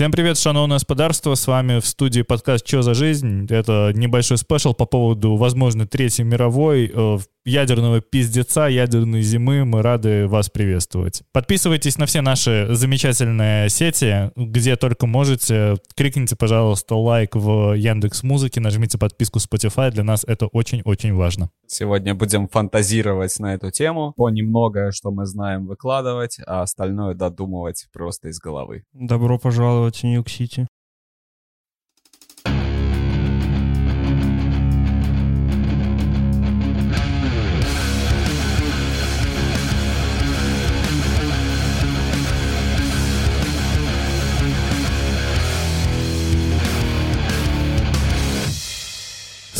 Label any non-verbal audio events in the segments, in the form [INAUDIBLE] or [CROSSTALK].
Всем привет, шановное господарство, с вами в студии подкаст «Чё за жизнь?». Это небольшой спешл по поводу, возможно, Третьей мировой, э, ядерного пиздеца, ядерной зимы. Мы рады вас приветствовать. Подписывайтесь на все наши замечательные сети, где только можете. Крикните, пожалуйста, лайк в Яндекс Музыке, нажмите подписку Spotify. Для нас это очень-очень важно. Сегодня будем фантазировать на эту тему. По немногое, что мы знаем, выкладывать, а остальное додумывать просто из головы. Добро пожаловать в Нью-Йорк-Сити.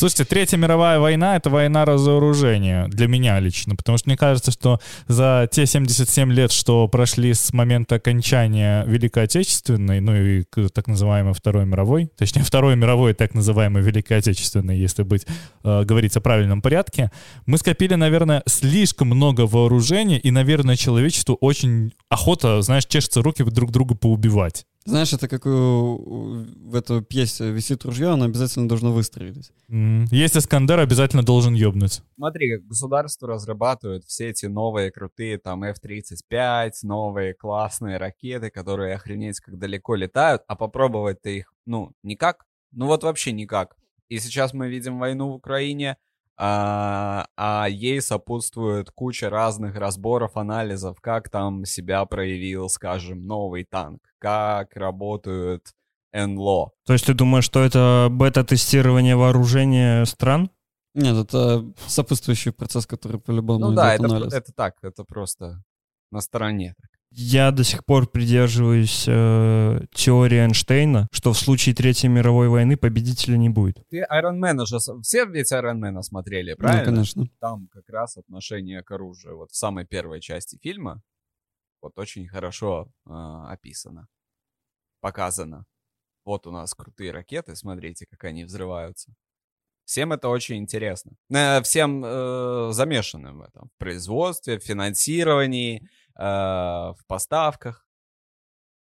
Слушайте, Третья мировая война — это война разоружения для меня лично, потому что мне кажется, что за те 77 лет, что прошли с момента окончания Великой Отечественной, ну и так называемой Второй мировой, точнее, Второй мировой, так называемой Великой Отечественной, если быть, э, говорить о правильном порядке, мы скопили, наверное, слишком много вооружения, и, наверное, человечеству очень охота, знаешь, чешется руки друг друга поубивать. Знаешь, это как у, в эту пьесе висит ружье, оно обязательно должно выстрелить. Mm. Есть Искандер, обязательно должен ёбнуть. Смотри, как государство разрабатывает все эти новые крутые там F-35, новые классные ракеты, которые охренеть как далеко летают, а попробовать-то их, ну, никак. Ну вот вообще никак. И сейчас мы видим войну в Украине, а, а ей сопутствует куча разных разборов, анализов, как там себя проявил, скажем, новый танк, как работают НЛО. То есть ты думаешь, что это бета-тестирование вооружения стран? Нет, это сопутствующий процесс, который по-любому Ну да, это, это так, это просто на стороне. Я до сих пор придерживаюсь э, теории Эйнштейна, что в случае Третьей мировой войны победителя не будет. Ты Iron уже... Все ведь Iron смотрели, правильно? Да, конечно. Там как раз отношение к оружию. Вот в самой первой части фильма вот очень хорошо э, описано, показано. Вот у нас крутые ракеты, смотрите, как они взрываются. Всем это очень интересно. Э, всем э, замешанным в этом. В производстве, в финансировании, в поставках.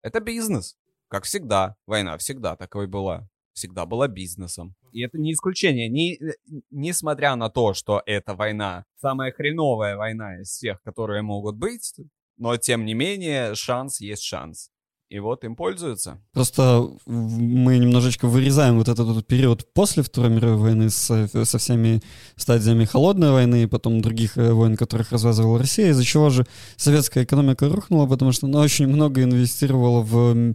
Это бизнес. Как всегда. Война всегда такой была. Всегда была бизнесом. И это не исключение. Не, э, несмотря на то, что эта война самая хреновая война из всех, которые могут быть, но тем не менее шанс есть шанс. И вот им пользуются. Просто мы немножечко вырезаем вот этот вот период после Второй мировой войны с, со всеми стадиями холодной войны и потом других э, войн, которых развязывала Россия, из-за чего же советская экономика рухнула, потому что она очень много инвестировала в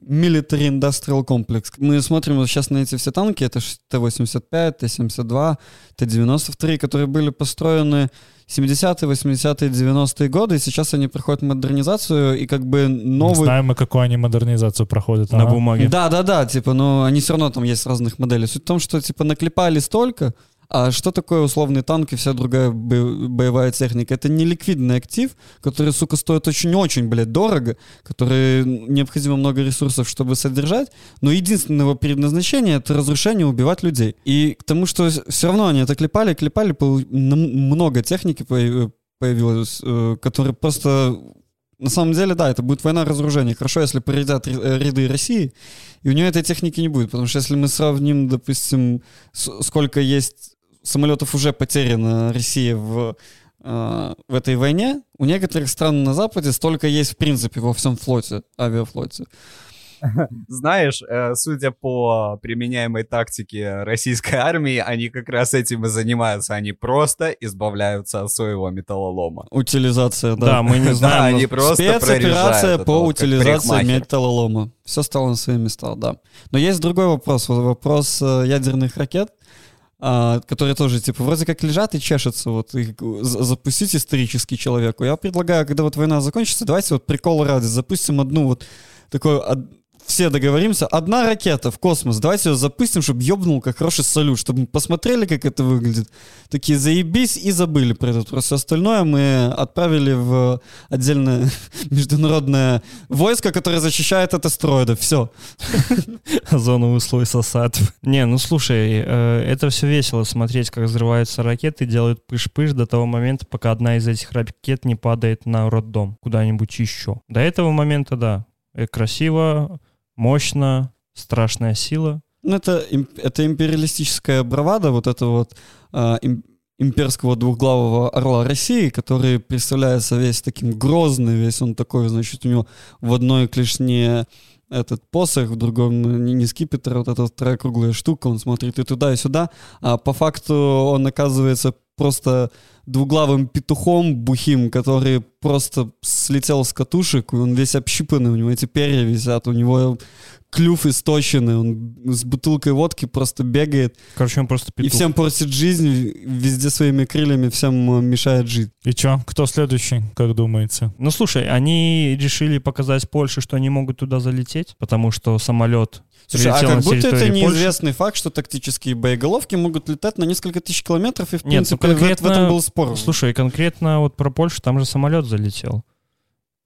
Military Industrial Complex. Мы смотрим вот сейчас на эти все танки, это Т-85, Т-72, Т-92, которые были построены 70-е, 80-е, 90-е годы, и сейчас они проходят модернизацию, и как бы новые... Знаем мы, какую они модернизацию проходят. На ага. бумаге. Да-да-да, типа, но они все равно там есть разных моделей. Суть в том, что, типа, наклепали столько, а что такое условный танк и вся другая боевая техника? Это не ликвидный актив, который, сука, стоит очень-очень, блядь, дорого, который необходимо много ресурсов, чтобы содержать, но единственное его предназначение — это разрушение, убивать людей. И к тому, что все равно они это клепали, клепали, много техники появилось, э, которые просто на самом деле, да, это будет война разоружения. Хорошо, если пройдят э, ряды России, и у нее этой техники не будет. Потому что если мы сравним, допустим, сколько есть самолетов уже потеряно России в, э, в этой войне. У некоторых стран на Западе столько есть, в принципе, во всем флоте, авиафлоте. Знаешь, э, судя по применяемой тактике российской [LAUGHS] армии, они как раз этим и занимаются. Они просто избавляются от своего металлолома. Утилизация, да. Да, мы не [LAUGHS] знаем. Да, они просто Спецоперация по утилизации металлолома. Все стало на свои места, да. Но есть другой вопрос. Вопрос э, ядерных ракет а, которые тоже, типа, вроде как лежат и чешутся, вот, их запустить исторически человеку. Я предлагаю, когда вот война закончится, давайте вот прикол ради запустим одну вот такую все договоримся, одна ракета в космос, давайте ее запустим, чтобы ёбнул как хороший салют, чтобы мы посмотрели, как это выглядит. Такие заебись и забыли про это. Просто остальное мы отправили в отдельное [LAUGHS] международное войско, которое защищает от астероидов. Все. Озоновый слой сосад. Не, ну слушай, э, это все весело смотреть, как взрываются ракеты, делают пыш-пыш до того момента, пока одна из этих ракет не падает на роддом куда-нибудь еще. До этого момента, да, э, красиво, мощно, страшная сила. Ну, это, это империалистическая бравада, вот это вот а, им- имперского двухглавого орла России, который представляется весь таким грозный, весь он такой, значит, у него в одной клешне этот посох, в другом не, не скипетр, вот эта вторая круглая штука, он смотрит и туда, и сюда, а по факту он оказывается просто двуглавым петухом бухим, который просто слетел с катушек, и он весь общипанный, у него эти перья висят, у него клюв истощенный, он с бутылкой водки просто бегает Короче, он просто и петух. всем портит жизнь, везде своими крыльями всем э, мешает жить. И чё, кто следующий, как думаете? Ну, слушай, они решили показать Польше, что они могут туда залететь, потому что самолет Слушай, а как будто это территорию Польши. неизвестный факт, что тактические боеголовки могут летать на несколько тысяч километров, и в Нет, ну, принципе в- в, конкретно- этом был спор. Слушай, конкретно вот про Польшу, там же самолет залетел.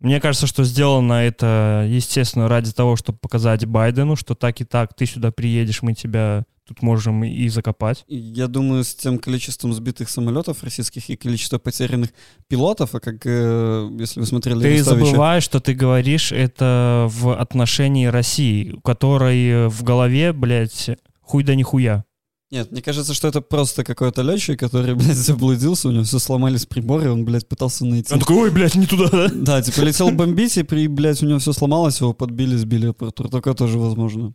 Мне кажется, что сделано это, естественно, ради того, чтобы показать Байдену, что так и так, ты сюда приедешь, мы тебя тут можем и закопать. Я думаю, с тем количеством сбитых самолетов российских и количеством потерянных пилотов, а как, э, если вы смотрели Ты Арестовича- забываешь, что ты говоришь это в отношении России, у которой в голове, блядь, хуй да нихуя. Нет, мне кажется, что это просто какой-то летчик, который, [LAUGHS] блядь, заблудился, у него все сломались приборы, он, блядь, пытался найти. Он такой, ой, блядь, не туда, да? Да, типа летел бомбить, и, при, блядь, у него все сломалось, его подбили, сбили аппаратуру. Такое тоже возможно.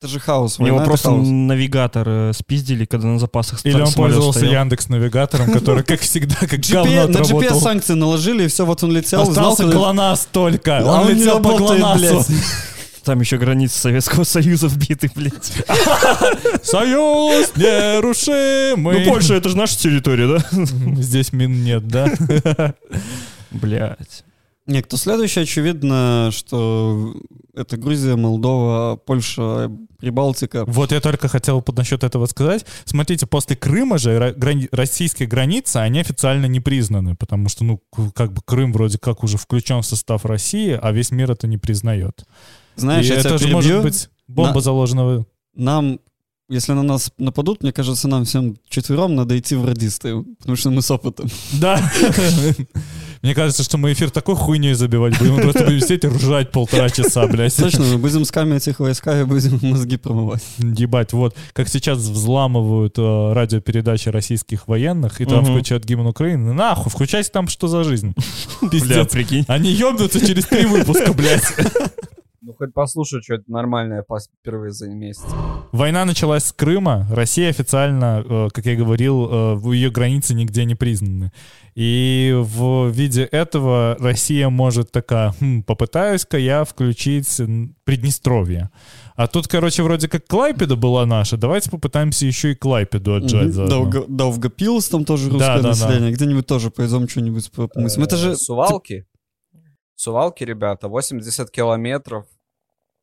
Это же хаос. У него просто хаос. навигатор э, спиздили, когда на запасах Или он пользовался стоял. Яндекс навигатором, который, как всегда, как говно на. GPS санкции наложили, и все, вот он летел, Остался ГЛОНАСС только. А Он не летел по ГЛОНАССу. блядь. Там еще границы Советского Союза вбиты, блядь. [LAUGHS] Союз нерушимый. Ну, Польша, это же наша территория, да? Здесь мин нет, да? [LAUGHS] Блядь. Не, кто следующий, очевидно, что это Грузия, Молдова, Польша, Прибалтика. Вот я только хотел под насчет этого сказать. Смотрите, после Крыма же ра- грани- российские границы, они официально не признаны, потому что, ну, как бы Крым вроде как уже включен в состав России, а весь мир это не признает. Знаешь, И я тебя это же перебью. может быть бомба На- заложенного. Нам, если на нас нападут, мне кажется, нам всем четвером надо идти в радисты, потому что мы с опытом. Да. [LAUGHS] Мне кажется, что мы эфир такой хуйней забивать будем. Мы просто будем сидеть и ржать полтора часа, блядь. Точно, мы будем скамить их войска и будем мозги промывать. Ебать, вот как сейчас взламывают э, радиопередачи российских военных, и там Мгм. включают гимн Украины. Нахуй, включайте там что за жизнь. [LAUGHS] Бля, Пиздец. прикинь. Они ебнутся через три выпуска, блядь. [LAUGHS] Ну, хоть послушай, что это нормальное впервые за месяц. Война началась с Крыма. Россия официально, э, как я говорил, э, ее границы нигде не признаны. И в виде этого Россия может такая, «Хм, попытаюсь-ка я включить Приднестровье. А тут, короче, вроде как Клайпеда была наша. Давайте попытаемся еще и Клайпеду отжать заодно. Долго, Долгопилс, там тоже русское Да, да, да. население. Где-нибудь тоже пойдем что-нибудь по- помыслим. Это же... Э, Сувалки. Сувалки, ребята, 80 километров.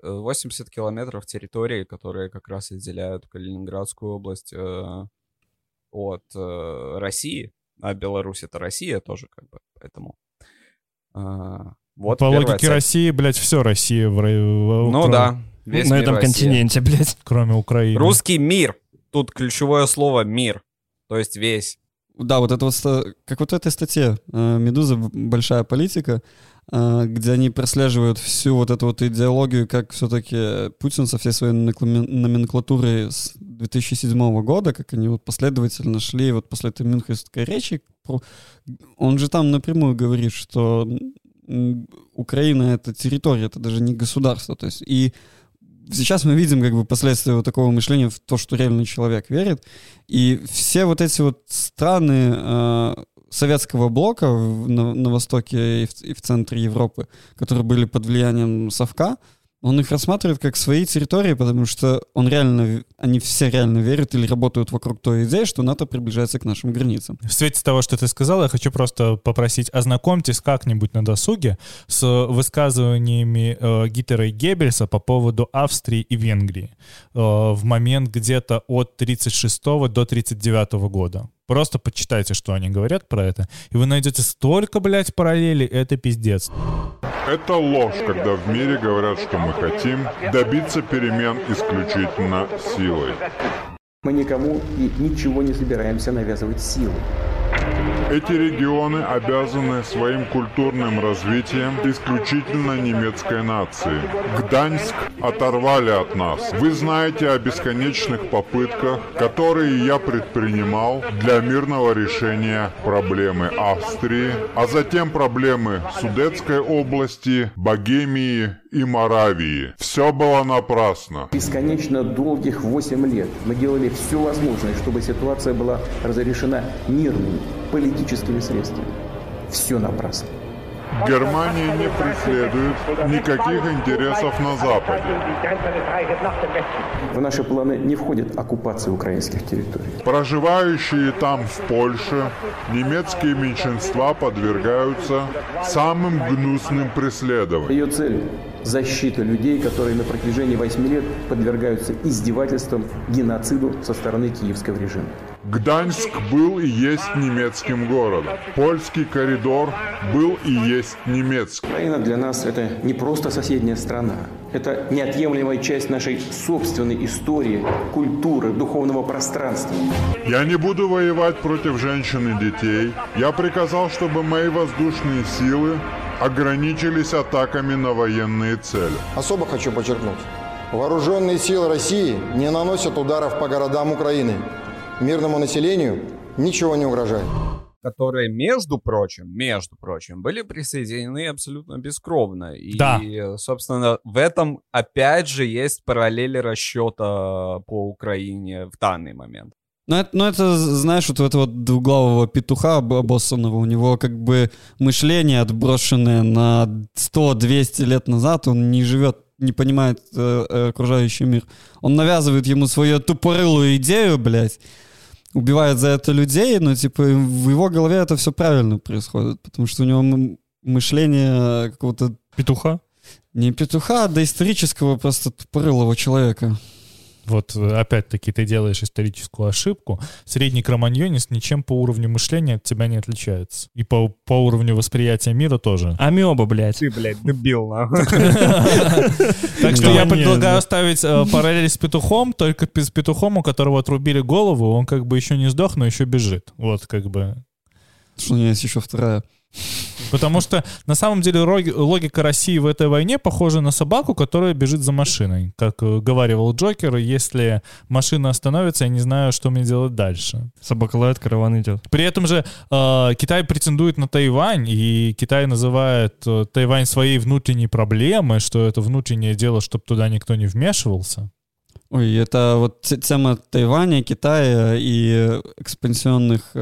Э, 80 километров территории, которые как раз отделяют Калининградскую область э, от э, России. А Беларусь это Россия тоже, как бы, поэтому... а, вот По логике цель. России, блядь, все Россия. В, в- Ну кроме- да. весь На мир этом Россия. континенте, блядь. Кроме Украины. Русский мир. Тут ключевое слово мир. То есть весь. Да, вот это вот, как вот в этой статье э, «Медуза. Большая политика», э, где они прослеживают всю вот эту вот идеологию, как все-таки Путин со всей своей номенклатурой с 2007 года, как они вот последовательно шли вот после этой мюнхенской речи, он же там напрямую говорит, что Украина — это территория, это даже не государство, то есть и сейчас мы видим как бы последствия вот такого мышления в то, что реальный человек верит, и все вот эти вот страны э, советского блока на, на востоке и в, и в центре Европы, которые были под влиянием Совка, он их рассматривает как свои территории, потому что он реально, они все реально верят или работают вокруг той идеи, что НАТО приближается к нашим границам. В свете того, что ты сказал, я хочу просто попросить, ознакомьтесь как-нибудь на досуге с высказываниями э, Гитлера и Геббельса по поводу Австрии и Венгрии э, в момент где-то от 36 до 39 года. Просто почитайте, что они говорят про это, и вы найдете столько, блядь, параллелей, это пиздец. Это ложь, когда в мире говорят, что мы хотим добиться перемен исключительно силой. Мы никому и ничего не собираемся навязывать силой. Эти регионы обязаны своим культурным развитием исключительно немецкой нации. Гданьск оторвали от нас. Вы знаете о бесконечных попытках, которые я предпринимал для мирного решения проблемы Австрии, а затем проблемы Судетской области, Богемии и Моравии. Все было напрасно. Бесконечно долгих 8 лет мы делали все возможное, чтобы ситуация была разрешена мирными политическими средствами. Все напрасно. Германия не преследует никаких интересов на Западе. В наши планы не входит оккупация украинских территорий. Проживающие там в Польше немецкие меньшинства подвергаются самым гнусным преследованиям. Ее цель – защита людей, которые на протяжении 8 лет подвергаются издевательствам, геноциду со стороны киевского режима. Гданьск был и есть немецким городом. Польский коридор был и есть немецкий. Украина для нас – это не просто соседняя страна. Это неотъемлемая часть нашей собственной истории, культуры, духовного пространства. Я не буду воевать против женщин и детей. Я приказал, чтобы мои воздушные силы ограничились атаками на военные цели. Особо хочу подчеркнуть. Вооруженные силы России не наносят ударов по городам Украины. Мирному населению ничего не угрожает. которые, между прочим, между прочим, были присоединены абсолютно бескровно. И, Да. собственно, в этом, опять же, есть параллели расчета по Украине в данный момент. Ну это, ну, это, знаешь, вот у этого двуглавого петуха об- обоссанного, у него как бы мышление отброшенное на 100-200 лет назад, он не живет, не понимает э, э, окружающий мир. Он навязывает ему свою тупорылую идею, блядь, убивает за это людей, но, типа, в его голове это все правильно происходит, потому что у него мышление какого-то Петуха? не петуха, а доисторического просто тупорылого человека. Вот э, опять-таки ты делаешь историческую ошибку. Средний кроманьонец ничем по уровню мышления от тебя не отличается. И по, по уровню восприятия мира тоже. Амеба, блядь. Ты, блядь, дебил, нахуй. [LAUGHS] Так что я предлагаю нет, ставить э, параллель с петухом, только с петухом, у которого отрубили голову, он как бы еще не сдох, но еще бежит. Вот как бы. Что у меня есть еще вторая. Потому что на самом деле логика России в этой войне похожа на собаку, которая бежит за машиной. Как э, говаривал Джокер, если машина остановится, я не знаю, что мне делать дальше. Собака лает, караван идет. При этом же э, Китай претендует на Тайвань, и Китай называет э, Тайвань своей внутренней проблемой, что это внутреннее дело, чтобы туда никто не вмешивался. Ой, это вот тема Тайваня, Китая и экспансионных э,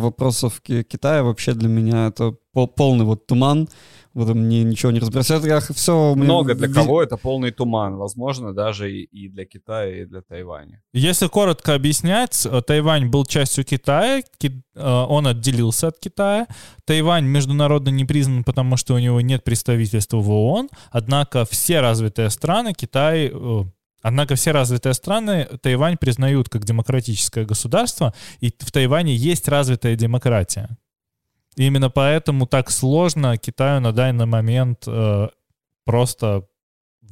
вопросов Ки- Китая вообще для меня это пол- полный вот туман. В этом ни- ничего не разбираюсь. Я все Много для кого это полный туман. Возможно, даже и, и для Китая, и для Тайваня. Если коротко объяснять, э, Тайвань был частью Китая, Ки- э, он отделился от Китая. Тайвань международно не признан, потому что у него нет представительства в ООН, однако все развитые страны Китай... Однако все развитые страны Тайвань признают как демократическое государство, и в Тайване есть развитая демократия. И именно поэтому так сложно Китаю на данный момент э, просто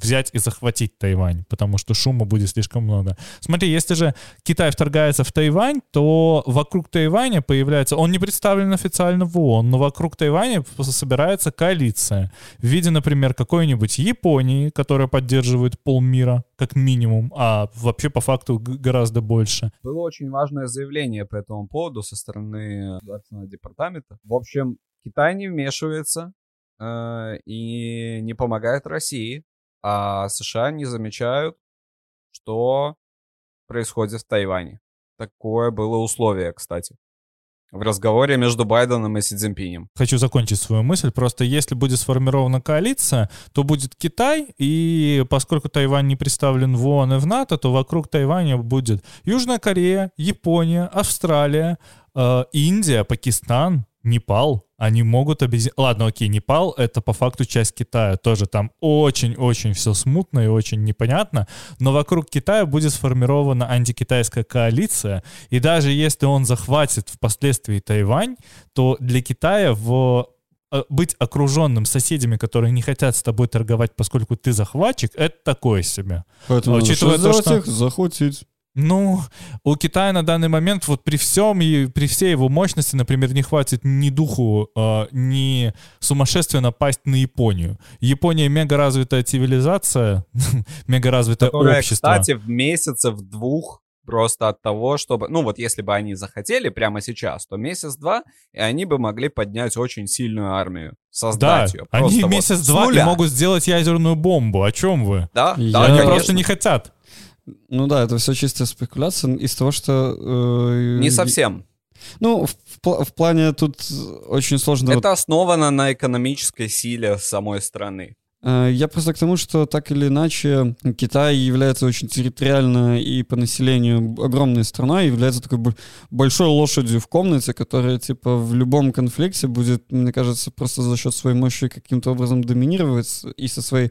взять и захватить Тайвань, потому что шума будет слишком много. Смотри, если же Китай вторгается в Тайвань, то вокруг Тайваня появляется... Он не представлен официально в ООН, но вокруг Тайваня собирается коалиция в виде, например, какой-нибудь Японии, которая поддерживает полмира, как минимум, а вообще по факту гораздо больше. Было очень важное заявление по этому поводу со стороны Государственного департамента. В общем, Китай не вмешивается э, и не помогает России, а США не замечают, что происходит в Тайване. Такое было условие, кстати, в разговоре между Байденом и Си Цзиньпинем. Хочу закончить свою мысль. Просто если будет сформирована коалиция, то будет Китай, и поскольку Тайвань не представлен в ООН и в НАТО, то вокруг Тайваня будет Южная Корея, Япония, Австралия, э, Индия, Пакистан, Непал. Они могут объединить... Ладно, окей, Непал — это по факту часть Китая. Тоже там очень-очень все смутно и очень непонятно. Но вокруг Китая будет сформирована антикитайская коалиция. И даже если он захватит впоследствии Тайвань, то для Китая в э, быть окруженным соседями, которые не хотят с тобой торговать, поскольку ты захватчик, это такое себе. Поэтому Учитывая что то, что- их? Захватить. Ну, у Китая на данный момент вот при всем и при всей его мощности, например, не хватит ни духу, э, ни сумасшествия напасть на Японию. Япония мега развитая цивилизация, [LAUGHS] мега развитое Которое, общество. кстати, в месяцев двух просто от того, чтобы... Ну вот если бы они захотели прямо сейчас, то месяц-два, и они бы могли поднять очень сильную армию. Да, Создать ее. они вот месяц-два и могут сделать ядерную бомбу. О чем вы? Да, да, Они конечно. просто не хотят. Ну да, это все чистая спекуляция из того, что... э, Не совсем. Ну, в, в в плане тут очень сложно... вот, Это основано на экономической силе самой страны. э, я просто к тому, что так или иначе Китай является очень территориально и по населению огромной страной, является такой бо- большой лошадью в комнате, которая типа в любом конфликте будет, мне кажется, просто за счет своей мощи каким-то образом доминировать и со своей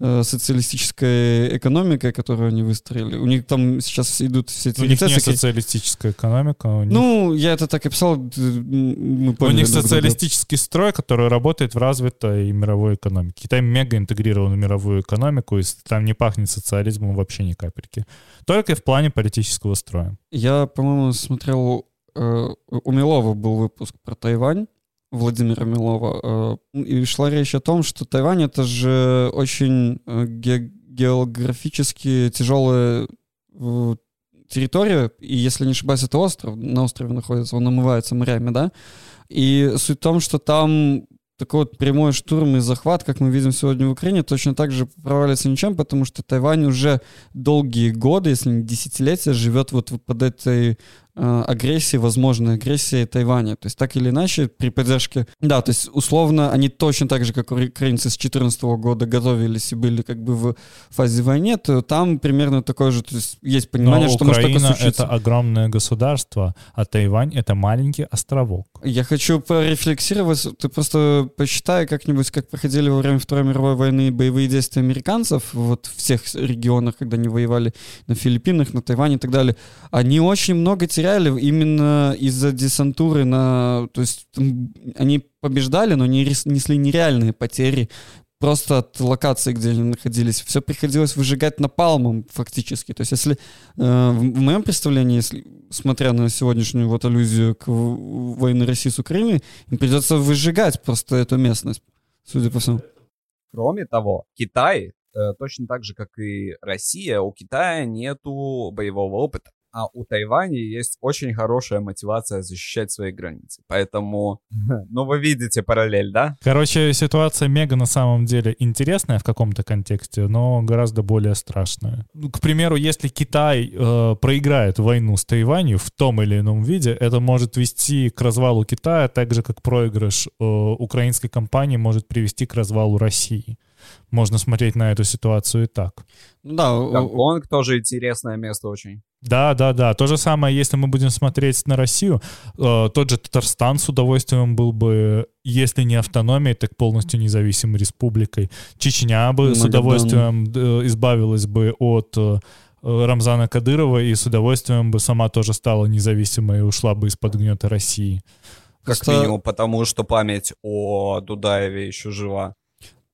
э, социалистической экономикой, которую они выстроили. У них там сейчас идут все эти У них не социалистическая экономика, у них, Ну, я это так и писал. мы у поняли них друг друга. социалистический строй, который работает в развитой мировой экономике. Китай мега интегрирован в мировую экономику, и там не пахнет социализмом вообще ни капельки. Только в плане политического строя. Я, по-моему, смотрел, э, у Милова был выпуск про Тайвань, Владимира Милова, э, и шла речь о том, что Тайвань это же очень э, ге- географически тяжелая э, территория, и если не ошибаюсь, это остров, на острове находится, он омывается морями, да, и суть в том, что там такой вот прямой штурм и захват, как мы видим сегодня в Украине, точно так же провалится ничем, потому что Тайвань уже долгие годы, если не десятилетия, живет вот под этой э, агрессией, возможной агрессией Тайваня. То есть так или иначе, при поддержке... Да, то есть условно они точно так же, как украинцы с 2014 года готовились и были как бы в фазе войны, то там примерно такое же, то есть есть понимание, Но что может Украина такое — случиться. это огромное государство, а Тайвань — это маленький островок. Я хочу порефлексировать. Ты просто посчитай как-нибудь, как проходили во время Второй мировой войны боевые действия американцев вот в всех регионах, когда они воевали на Филиппинах, на Тайване и так далее. Они очень много теряли именно из-за десантуры на... То есть они побеждали, но рес- несли нереальные потери просто от локации, где они находились. Все приходилось выжигать напалмом фактически. То есть если э, в, моем представлении, если, смотря на сегодняшнюю вот аллюзию к войне России с Украиной, им придется выжигать просто эту местность, судя по всему. Кроме того, Китай, э, точно так же, как и Россия, у Китая нету боевого опыта. А у Тайваня есть очень хорошая мотивация защищать свои границы. Поэтому, [LAUGHS] ну вы видите параллель, да? Короче, ситуация мега на самом деле интересная в каком-то контексте, но гораздо более страшная. Ну, К примеру, если Китай э, проиграет войну с Тайванью в том или ином виде, это может вести к развалу Китая, так же как проигрыш э, украинской компании может привести к развалу России. Можно смотреть на эту ситуацию и так. Ну да, Гонконг тоже интересное место очень. Да, да, да. То же самое, если мы будем смотреть на Россию, э, тот же Татарстан с удовольствием был бы, если не автономией, так полностью независимой республикой. Чечня бы с Магадан. удовольствием э, избавилась бы от э, Рамзана Кадырова и с удовольствием бы сама тоже стала независимой и ушла бы из-под гнета России. Как Просто- минимум потому, что память о Дудаеве еще жива.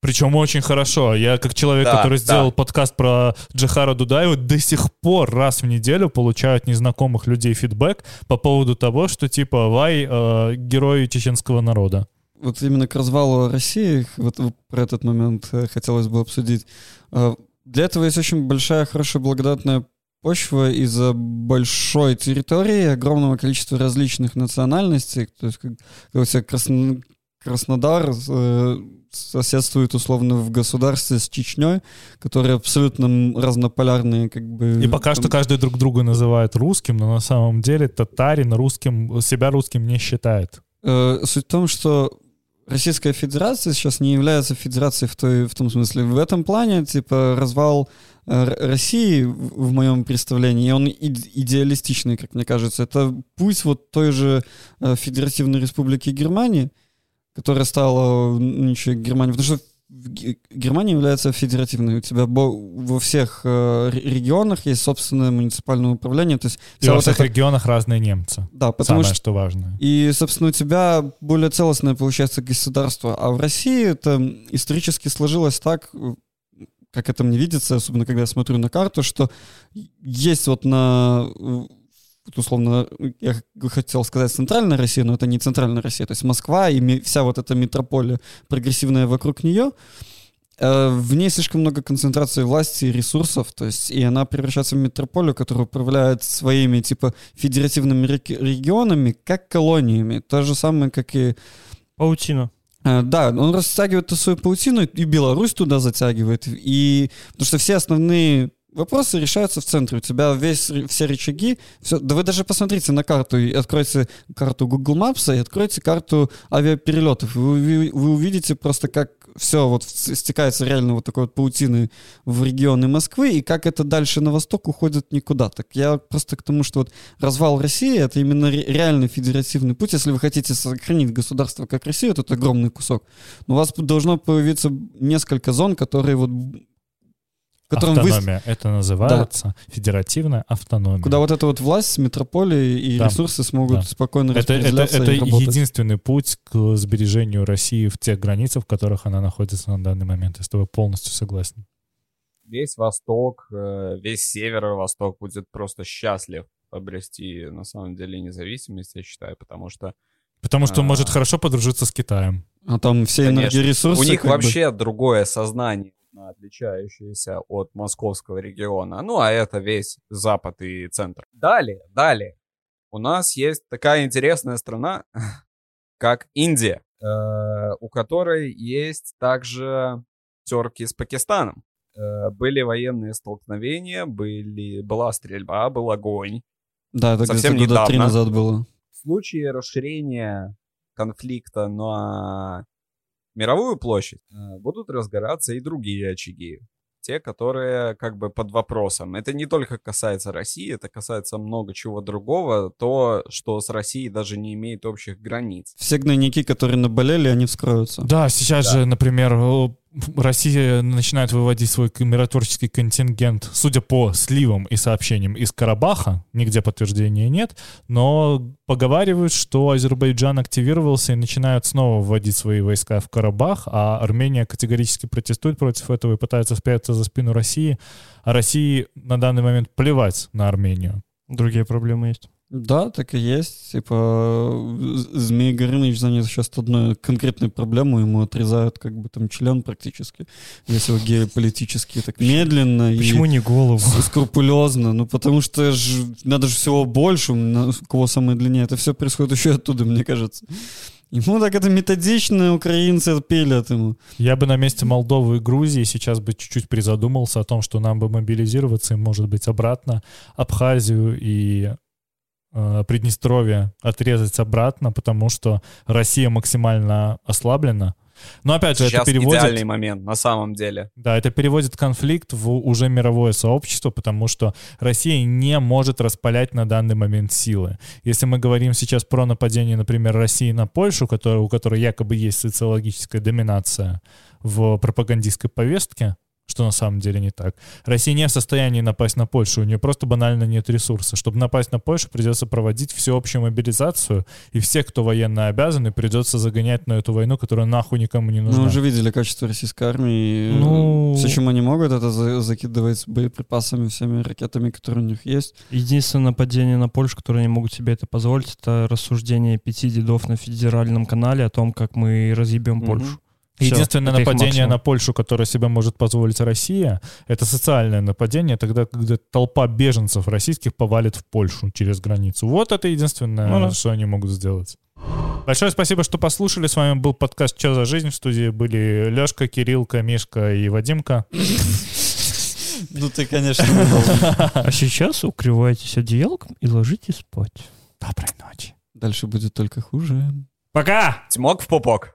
Причем очень хорошо. Я как человек, Да, который да. сделал подкаст про Джахара Дудаева, до сих пор раз в неделю получаю от незнакомых людей фидбэк по поводу того, что типа Вай э, герой чеченского народа. вот именно к развалу России, вот, про этот момент э, хотелось бы обсудить. Э, Для этого есть очень большая, хорошая, благодатная почва из-за большой территории, огромного количества различных национальностей. То есть, как, как у тебя Красно- Краснодар э, соседствует условно в государстве с Чечней, которые абсолютно разнополярные, как бы. И пока там- что каждый друг друга называет русским, но на самом деле татарин русским, себя русским не считает. Э, Суть в том, что Российская Федерация сейчас не является федерацией в, той, в том смысле. В этом плане, типа, развал э, России, в в моем представлении, он иде- идеалистичный, как мне кажется. Это путь вот той же э, Федеративной Республики Германии, которая стала нынче Германией. Потому что Германия является федеративной. У тебя во всех э, ре- регионах есть собственное муниципальное управление. То есть И во вот всех эта- регионах разные немцы. Да, потому Самое, что что важно. и, собственно, у тебя более целостное получается государство. А в России это исторически сложилось так, как это мне видится, особенно когда я смотрю на карту, что есть вот на вот условно, я хотел сказать центральная Россия, но это не центральная Россия, то есть Москва и вся вот эта метрополия прогрессивная вокруг нее, э, в ней слишком много концентрации власти и ресурсов, то есть и она превращается в метрополию, которая управляет своими типа федеративными регионами, как колониями, то же самое, как и Паутина. Э, Да, он растягивает свою паутину, и Беларусь туда затягивает, и потому что все основные вопросы решаются в центре. У тебя весь, все рычаги, все, да вы даже посмотрите на карту, и откройте карту Google Maps и откройте карту авиаперелетов. Вы, уви- вы увидите просто, как все вот стекается реально вот такой вот паутины в регионы Москвы, и как это дальше на восток уходит никуда. Так я просто к тому, что вот развал России — это именно ре- реальный федеративный путь. Если вы хотите сохранить государство как Россию, то это огромный кусок. Но у вас должно появиться несколько зон, которые вот которым вы, Автономия. Это называется федеративная автономия. куда вот эта вот власть с метрополией и Да. ресурсы смогут Да. спокойно это, это, распределяться это и работать. единственный путь к сбережению России в тех границах, в которых она находится на данный момент. Я с тобой полностью согласен. Весь Восток, э, весь Северо-Восток будет просто счастлив обрести, на самом деле, независимость, я считаю, потому что Потому что он А. может хорошо подружиться с Китаем. А там все Конечно. энергоресурсы... у них как бы- вообще другое сознание, отличающееся от московского региона. Ну, а это весь Запад и Центр. Далее, далее. У нас есть такая интересная страна, [LAUGHS] как Индия, э, у которой есть также терки с Пакистаном. Э, Были военные столкновения, были, была стрельба, был огонь. Да, это совсем года три недавно. назад было. В случае расширения конфликта на мировую площадь э, будут разгораться и другие очаги. Те, которые как бы под вопросом. Это не только касается России, это касается много чего другого. То, что с Россией даже не имеет общих границ. Все гнойники, которые наболели, они вскроются. Да, сейчас же, например, Россия начинает выводить свой миротворческий контингент, судя по сливам и сообщениям из Карабаха, нигде подтверждения нет, но поговаривают, что Азербайджан активировался и начинают снова вводить свои войска в Карабах, а Армения категорически протестует против этого и пытается спрятаться за спину России, а России на данный момент плевать на Армению. Другие проблемы есть. Да, так и есть. Типа, Змей Горыныч занят сейчас одной конкретной проблемой, ему отрезают как бы там член практически. Весь его геополитически так медленно Почему и не голову? скрупулезно. Ну, потому что ж, надо же всего больше, у кого самое длиннее. Это все происходит еще оттуда, мне кажется. Ему так это методично украинцы пилят ему. Я бы на месте Молдовы и Грузии сейчас бы чуть-чуть призадумался о том, что нам бы мобилизироваться и, может быть, обратно Абхазию и Приднестровье отрезать обратно, потому что Россия максимально ослаблена. Но опять же, Сейчас это переводит... идеальный момент, на самом деле. Да, это переводит конфликт в уже мировое сообщество, потому что Россия не может распалять на данный момент силы. Если мы говорим сейчас про нападение, например, России на Польшу, которая, у которой якобы есть социологическая доминация в пропагандистской повестке, что на самом деле не так. Россия не в состоянии напасть на Польшу, у нее просто банально нет ресурса. Чтобы напасть на Польшу, придется проводить всеобщую мобилизацию, и всех, кто военно обязаны, придется загонять на эту войну, которая нахуй никому не нужна. Мы уже видели качество российской армии. Ну- Все, чем они могут, это за- закидывать боеприпасами, всеми ракетами, которые у них есть. Единственное нападение на Польшу, которое они могут себе это позволить, это рассуждение пяти дедов на федеральном канале о том, как мы разъебем. Польшу. Единственное это их нападение на Польшу, которое себе может позволить Россия, это социальное нападение, тогда, когда толпа беженцев российских повалит в Польшу через границу. Вот это единственное, Ну да. что они могут сделать. Большое спасибо, что послушали. С вами был подкаст «Че за жизнь?» В студии были Лешка, Кириллка, Мишка и Вадимка. Ну ты, конечно. [LAUGHS] А сейчас укрывайтесь одеялком и ложитесь спать. Доброй ночи. Дальше будет только хуже. Пока! Тимок в пупок.